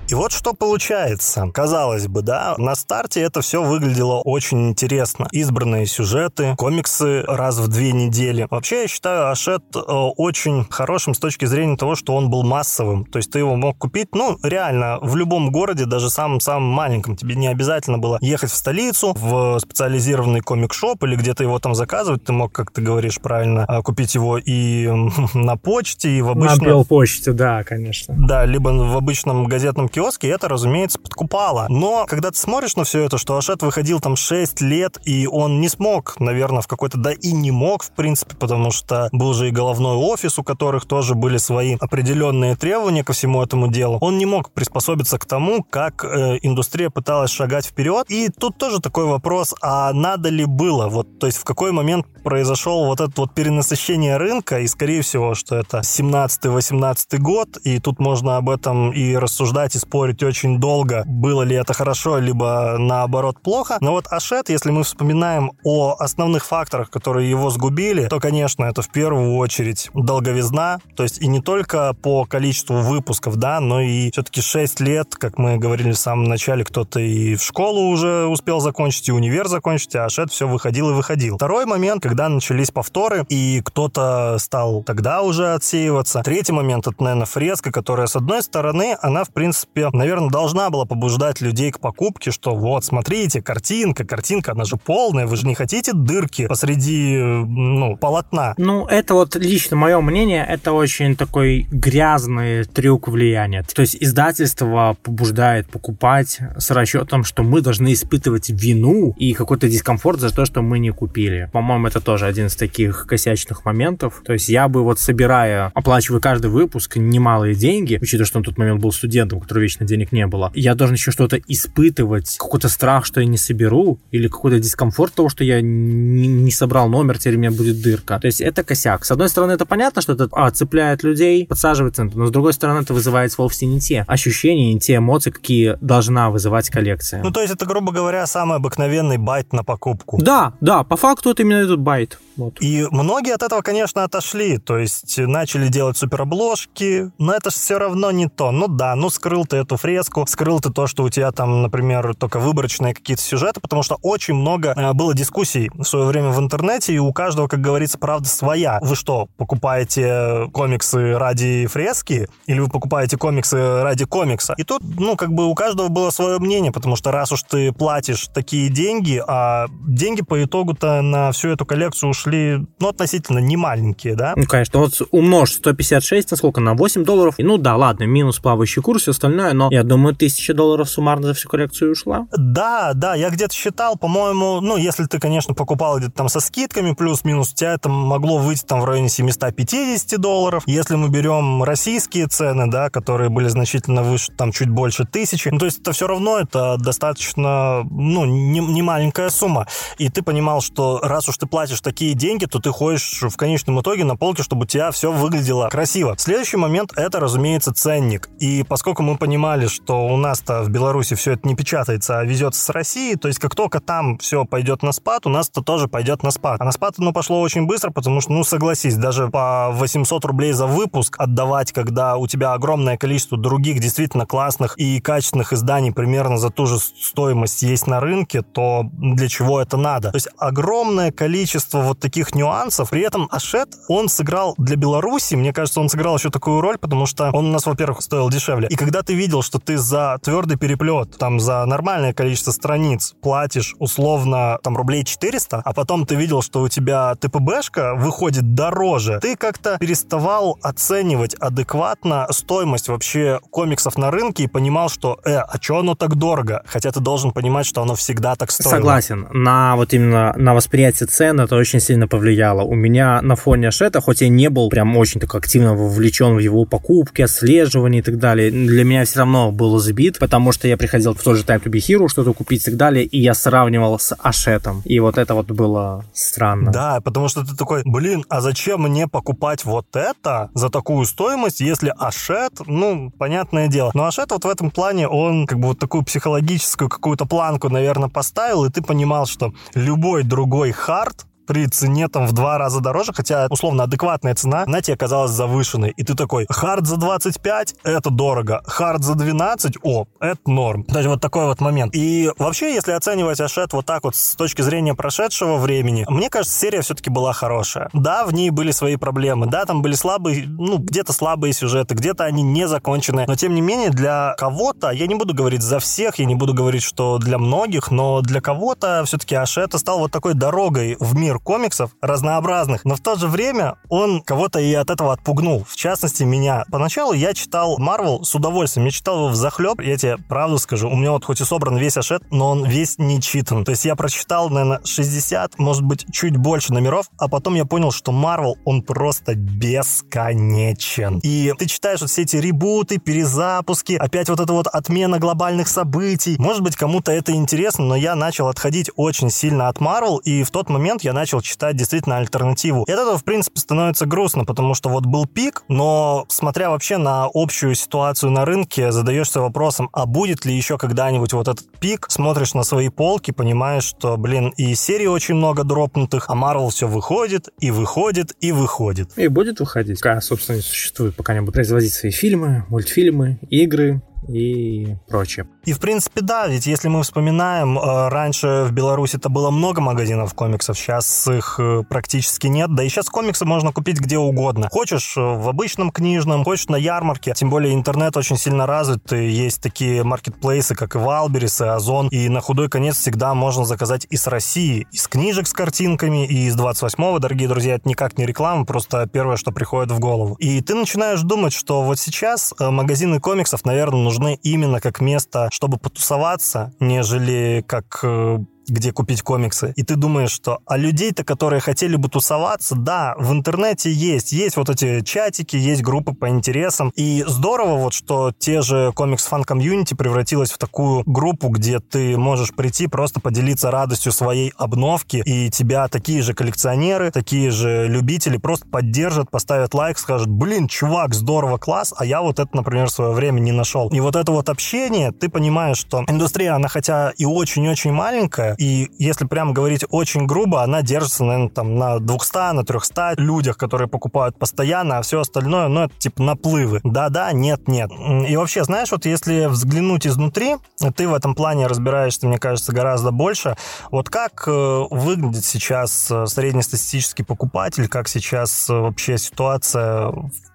B: И вот что получается. Казалось бы, да, на старте это все выглядело очень интересно. Избранные сюжеты, комиксы раз в две недели. Вообще, я считаю Ашет э, очень хорошим с точки зрения того, что он был массовым. То есть ты его мог купить, ну, реально, в любом городе, даже самом-самом маленьком. Тебе не обязательно было ехать в столицу, в специализированный комик-шоп или где-то его там заказывать. Ты мог, как ты говоришь правильно, э, купить его и на почте, и в обычном...
C: На почте, да, конечно.
B: Да, либо в обычном газетном киоске, это, разумеется, подкупало. Но когда ты смотришь на все это, что Ашет выходил там 6 лет, и он не смог, наверное, в какой-то, да и не мог, в принципе, потому что был же и головной офис, у которых тоже были свои определенные требования ко всему этому делу. Он не мог приспособиться к тому, как э, индустрия пыталась шагать вперед. И тут тоже такой вопрос, а надо ли было? Вот, то есть в какой момент произошел вот это вот перенасыщение рынка, и, скорее всего, что это 17-18 год, и тут можно об этом и рассуждать, и спорить очень долго, было ли это хорошо, либо наоборот плохо. Но вот Ашет, если мы вспоминаем о основных факторах, которые его сгубили, то, конечно, это в первую очередь долговизна, то есть и не только по количеству выпусков, да, но и все-таки 6 лет, как мы говорили в самом начале, кто-то и в школу уже успел закончить, и универ закончить, а Ашет все выходил и выходил. Второй момент, когда начались повторы, и кто-то стал тогда уже отсеиваться. Третий момент, это, наверное, фреска, которая, с одной стороны, она, в принципе, принципе, наверное, должна была побуждать людей к покупке, что вот, смотрите, картинка, картинка, она же полная, вы же не хотите дырки посреди, ну, полотна.
C: Ну, это вот лично мое мнение, это очень такой грязный трюк влияния. То есть издательство побуждает покупать с расчетом, что мы должны испытывать вину и какой-то дискомфорт за то, что мы не купили. По-моему, это тоже один из таких косячных моментов. То есть я бы вот собирая, оплачивая каждый выпуск немалые деньги, учитывая, что на тот момент был студентом, у которого вечно денег не было, я должен еще что-то испытывать, какой-то страх, что я не соберу, или какой-то дискомфорт того, что я не, не собрал номер, теперь у меня будет дырка. То есть это косяк. С одной стороны, это понятно, что это а, цепляет людей, подсаживает центр, но с другой стороны, это вызывает вовсе не те ощущения, не те эмоции, какие должна вызывать коллекция.
B: Ну, то есть это, грубо говоря, самый обыкновенный bait на покупку.
C: Да, да, по факту это именно этот bait.
B: Вот. И многие от этого, конечно, отошли, то есть начали делать суперобложки, но это же все равно не то. Ну да, ну скрыл ты эту фреску, скрыл ты то, что у тебя там, например, только выборочные какие-то сюжеты, потому что очень много э, было дискуссий в свое время в интернете, и у каждого, как говорится, правда своя. Вы что, покупаете комиксы ради фрески, или вы покупаете комиксы ради комикса? И тут, ну, как бы у каждого было свое мнение, потому что раз уж ты платишь такие деньги, а деньги по итогу-то на всю эту коллекцию ушли шли, ну, относительно не маленькие, да?
C: Ну, конечно. Вот умножь 156 на сколько? На 8 долларов. И, ну, да, ладно, минус плавающий курс, все остальное, но я думаю, 1000 долларов суммарно за всю коллекцию ушла.
B: Да, да, я где-то считал, по-моему, ну, если ты, конечно, покупал где-то там со скидками плюс-минус, у тебя это могло выйти там в районе 750 долларов. Если мы берем российские цены, да, которые были значительно выше, там чуть больше тысячи, ну, то есть это все равно это достаточно, ну, не, не маленькая сумма. И ты понимал, что раз уж ты платишь такие деньги, то ты ходишь в конечном итоге на полке, чтобы у тебя все выглядело красиво. Следующий момент — это, разумеется, ценник. И поскольку мы понимали, что у нас-то в Беларуси все это не печатается, а везется с России, то есть как только там все пойдет на спад, у нас-то тоже пойдет на спад. А на спад оно пошло очень быстро, потому что, ну, согласись, даже по 800 рублей за выпуск отдавать, когда у тебя огромное количество других действительно классных и качественных изданий примерно за ту же стоимость есть на рынке, то для чего это надо? То есть огромное количество вот таких нюансов. При этом Ашет, он сыграл для Беларуси, мне кажется, он сыграл еще такую роль, потому что он у нас, во-первых, стоил дешевле. И когда ты видел, что ты за твердый переплет, там, за нормальное количество страниц платишь условно там рублей 400, а потом ты видел, что у тебя ТПБшка выходит дороже, ты как-то переставал оценивать адекватно стоимость вообще комиксов на рынке и понимал, что, э, а что оно так дорого? Хотя ты должен понимать, что оно всегда так стоит.
C: Согласен. На вот именно на восприятие цен это очень сильно повлияло. У меня на фоне Ашета, хоть я не был прям очень так активно вовлечен в его покупки, отслеживание и так далее, для меня все равно был сбит, потому что я приходил в тот же Time to be Hero что-то купить и так далее, и я сравнивал с Ашетом. И вот это вот было странно.
B: Да, потому что ты такой, блин, а зачем мне покупать вот это за такую стоимость, если Ашет, ну, понятное дело. Но Ашет вот в этом плане, он как бы вот такую психологическую какую-то планку, наверное, поставил, и ты понимал, что любой другой хард при цене там в два раза дороже, хотя условно адекватная цена, она тебе оказалась завышенной. И ты такой, хард за 25, это дорого. Хард за 12, о, это норм. То есть вот такой вот момент. И вообще, если оценивать Ашет вот так вот с точки зрения прошедшего времени, мне кажется, серия все-таки была хорошая. Да, в ней были свои проблемы, да, там были слабые, ну, где-то слабые сюжеты, где-то они не закончены, но тем не менее для кого-то, я не буду говорить за всех, я не буду говорить, что для многих, но для кого-то все-таки Ашета стал вот такой дорогой в мир мир комиксов разнообразных, но в то же время он кого-то и от этого отпугнул. В частности, меня. Поначалу я читал Марвел с удовольствием. Я читал его в захлеб. Я тебе правду скажу, у меня вот хоть и собран весь Ашет, но он весь не читан. То есть я прочитал, наверное, 60, может быть, чуть больше номеров, а потом я понял, что Марвел, он просто бесконечен. И ты читаешь вот все эти ребуты, перезапуски, опять вот эта вот отмена глобальных событий. Может быть, кому-то это интересно, но я начал отходить очень сильно от Марвел, и в тот момент я начал начал читать действительно альтернативу. И от этого, в принципе, становится грустно, потому что вот был пик, но смотря вообще на общую ситуацию на рынке, задаешься вопросом, а будет ли еще когда-нибудь вот этот пик, смотришь на свои полки, понимаешь, что, блин, и серий очень много дропнутых, а Marvel все выходит, и выходит, и выходит.
C: И будет выходить. Пока, собственно, существует, пока не будут производить свои фильмы, мультфильмы, игры, и прочее.
B: И, в принципе, да, ведь если мы вспоминаем, э, раньше в Беларуси это было много магазинов комиксов, сейчас их э, практически нет, да и сейчас комиксы можно купить где угодно. Хочешь э, в обычном книжном, хочешь на ярмарке, тем более интернет очень сильно развит, и есть такие маркетплейсы, как и Валберис, и Озон, и на худой конец всегда можно заказать из России, из книжек с картинками, и из 28-го, дорогие друзья, это никак не реклама, просто первое, что приходит в голову. И ты начинаешь думать, что вот сейчас магазины комиксов, наверное, нужны именно как место, чтобы потусоваться, нежели как э, где купить комиксы, и ты думаешь, что а людей-то, которые хотели бы тусоваться, да, в интернете есть, есть вот эти чатики, есть группы по интересам, и здорово вот, что те же комикс-фан-комьюнити превратилась в такую группу, где ты можешь прийти просто поделиться радостью своей обновки, и тебя такие же коллекционеры, такие же любители просто поддержат, поставят лайк, скажут, блин, чувак, здорово, класс, а я вот это, например, в свое время не нашел. И вот это вот общение, ты понимаешь, что индустрия, она хотя и очень-очень маленькая, и если прямо говорить очень грубо, она держится, наверное, там на 200, на 300 людях, которые покупают постоянно, а все остальное, ну, это типа наплывы. Да-да, нет-нет. И вообще, знаешь, вот если взглянуть изнутри, ты в этом плане разбираешься, мне кажется, гораздо больше. Вот как э, выглядит сейчас э, среднестатистический покупатель, как сейчас э, вообще ситуация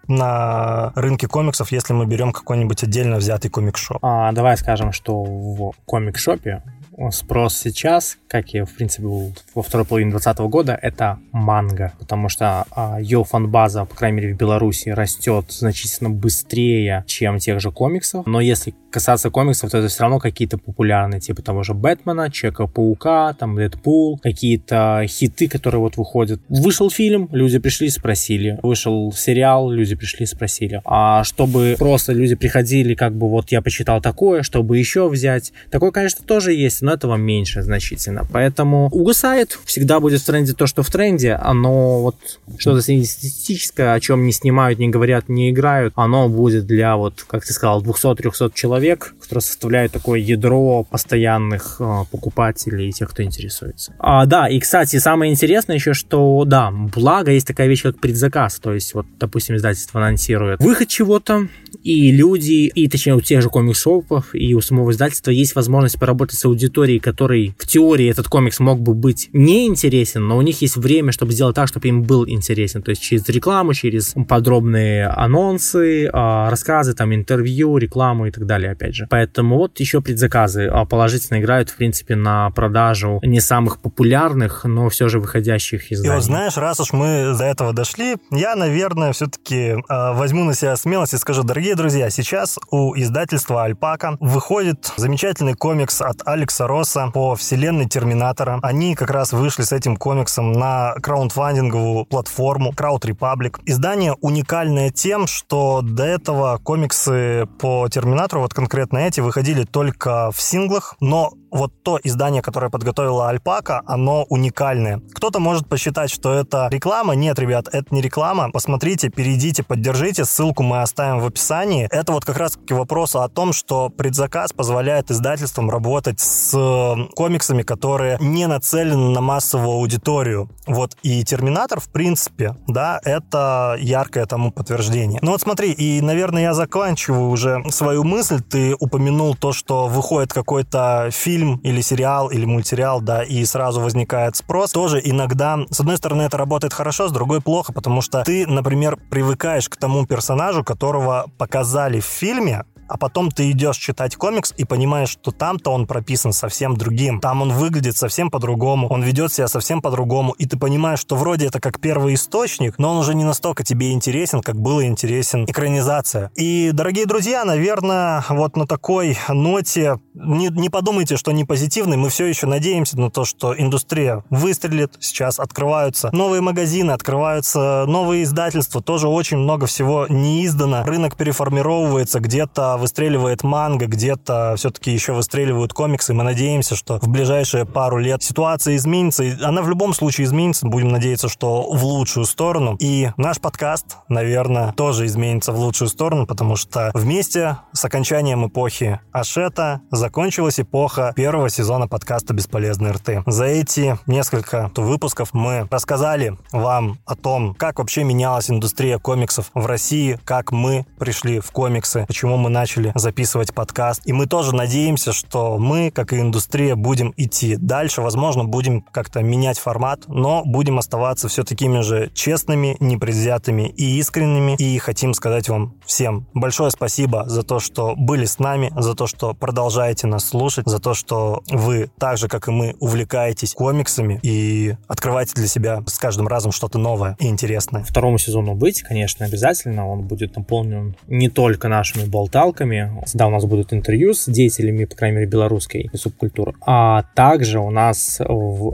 B: на рынке комиксов, если мы берем какой-нибудь отдельно взятый комик-шоп?
C: А, давай скажем, что в комик-шопе спрос сейчас, как и, в принципе, был во второй половине 2020 года, это манга, потому что а, ее фан-база, по крайней мере, в Беларуси растет значительно быстрее, чем тех же комиксов. Но если касаться комиксов, то это все равно какие-то популярные, типа того же Бэтмена, Человека-паука, там, Дэдпул, какие-то хиты, которые вот выходят. Вышел фильм, люди пришли, спросили. Вышел сериал, люди пришли, спросили. А чтобы просто люди приходили, как бы вот я почитал такое, чтобы еще взять. Такое, конечно, тоже есть, но этого меньше значительно. Поэтому угасает. Всегда будет в тренде то, что в тренде. Оно вот что-то среднестатистическое, о чем не снимают, не говорят, не играют, оно будет для вот, как ты сказал, 200-300 человек, которые составляют такое ядро постоянных э, покупателей и тех, кто интересуется. А, да, и, кстати, самое интересное еще, что, да, благо есть такая вещь, как предзаказ. То есть, вот, допустим, издательство анонсирует выход чего-то, и люди, и точнее у тех же комикс-шопов, и у самого издательства есть возможность поработать с аудиторией, которой в теории этот комикс мог бы быть неинтересен, но у них есть время, чтобы сделать так, чтобы им был интересен. То есть через рекламу, через подробные анонсы, а, рассказы, там, интервью, рекламу и так далее, опять же. Поэтому вот еще предзаказы а, положительно играют, в принципе, на продажу не самых популярных, но все же выходящих изданий.
B: И вот знаешь, раз уж мы до этого дошли, я, наверное, все-таки э, возьму на себя смелость и скажу, дорогие друзья, сейчас у издательства «Альпака» выходит замечательный комикс от Алекса Росса по вселенной Терминатора. Они как раз вышли с этим комиксом на краундфандинговую платформу Crowd Republic. Издание уникальное тем, что до этого комиксы по Терминатору, вот конкретно эти, выходили только в синглах, но вот то издание, которое подготовила Альпака, оно уникальное. Кто-то может посчитать, что это реклама. Нет, ребят, это не реклама. Посмотрите, перейдите, поддержите. Ссылку мы оставим в описании. Это вот как раз к вопросу о том, что предзаказ позволяет издательствам работать с э, комиксами, которые не нацелены на массовую аудиторию. Вот и Терминатор, в принципе, да, это яркое тому подтверждение. Ну вот смотри, и, наверное, я заканчиваю уже свою мысль. Ты упомянул то, что выходит какой-то фильм фильм или сериал или мультсериал, да, и сразу возникает спрос, тоже иногда, с одной стороны, это работает хорошо, с другой плохо, потому что ты, например, привыкаешь к тому персонажу, которого показали в фильме, а потом ты идешь читать комикс и понимаешь, что там-то он прописан совсем другим. Там он выглядит совсем по-другому, он ведет себя совсем по-другому, и ты понимаешь, что вроде это как первый источник, но он уже не настолько тебе интересен, как было интересен экранизация. И, дорогие друзья, наверное, вот на такой ноте не, не подумайте, что не позитивный, мы все еще надеемся на то, что индустрия выстрелит, сейчас открываются новые магазины, открываются новые издательства, тоже очень много всего не издано, рынок переформировывается, где-то выстреливает манга, где-то все-таки еще выстреливают комиксы. Мы надеемся, что в ближайшие пару лет ситуация изменится. И она в любом случае изменится. Будем надеяться, что в лучшую сторону. И наш подкаст, наверное, тоже изменится в лучшую сторону, потому что вместе с окончанием эпохи Ашета закончилась эпоха первого сезона подкаста «Бесполезный РТ». За эти несколько выпусков мы рассказали вам о том, как вообще менялась индустрия комиксов в России, как мы пришли в комиксы, почему мы начали начали записывать подкаст. И мы тоже надеемся, что мы, как и индустрия, будем идти дальше. Возможно, будем как-то менять формат, но будем оставаться все такими же честными, непредвзятыми и искренними. И хотим сказать вам всем большое спасибо за то, что были с нами, за то, что продолжаете нас слушать, за то, что вы так же, как и мы, увлекаетесь комиксами и открываете для себя с каждым разом что-то новое и интересное.
C: Второму сезону быть, конечно, обязательно. Он будет наполнен не только нашими болталками. Всегда у нас будут интервью с деятелями, по крайней мере, белорусской субкультуры. А также у нас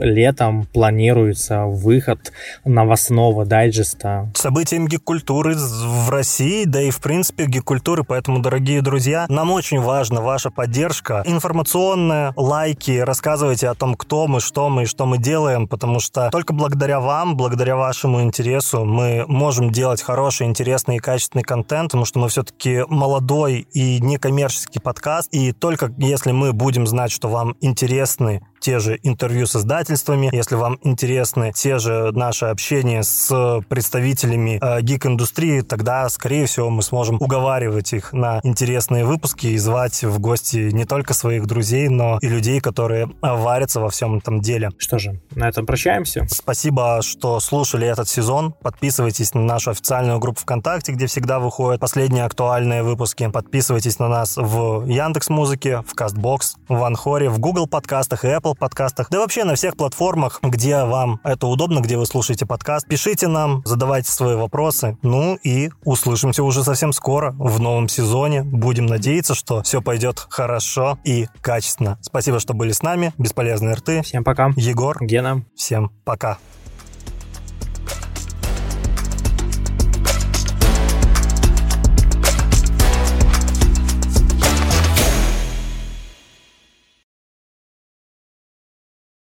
C: летом планируется выход новостного дайджеста.
B: Событием гик-культуры в России, да и в принципе гик-культуры. Поэтому, дорогие друзья, нам очень важна ваша поддержка информационная, лайки, рассказывайте о том, кто мы, что мы и что мы делаем, потому что только благодаря вам, благодаря вашему интересу мы можем делать хороший, интересный и качественный контент, потому что мы все-таки молодой и некоммерческий подкаст, и только если мы будем знать, что вам интересны те же интервью с издательствами, если вам интересны те же наши общения с представителями э, гик-индустрии, тогда, скорее всего, мы сможем уговаривать их на интересные выпуски и звать в гости не только своих друзей, но и людей, которые варятся во всем этом деле.
C: Что же, на этом прощаемся.
B: Спасибо, что слушали этот сезон. Подписывайтесь на нашу официальную группу ВКонтакте, где всегда выходят последние актуальные выпуски. Подписывайтесь на нас в Яндекс Музыке, в Castbox, в Анхоре, в Google подкастах и Apple подкастах, да вообще на всех платформах, где вам это удобно, где вы слушаете подкаст. Пишите нам, задавайте свои вопросы. Ну и услышимся уже совсем скоро в новом сезоне. Будем надеяться, что все пойдет хорошо и качественно. Спасибо, что были с нами. Бесполезные рты.
C: Всем пока.
B: Егор.
C: Гена.
B: Всем пока.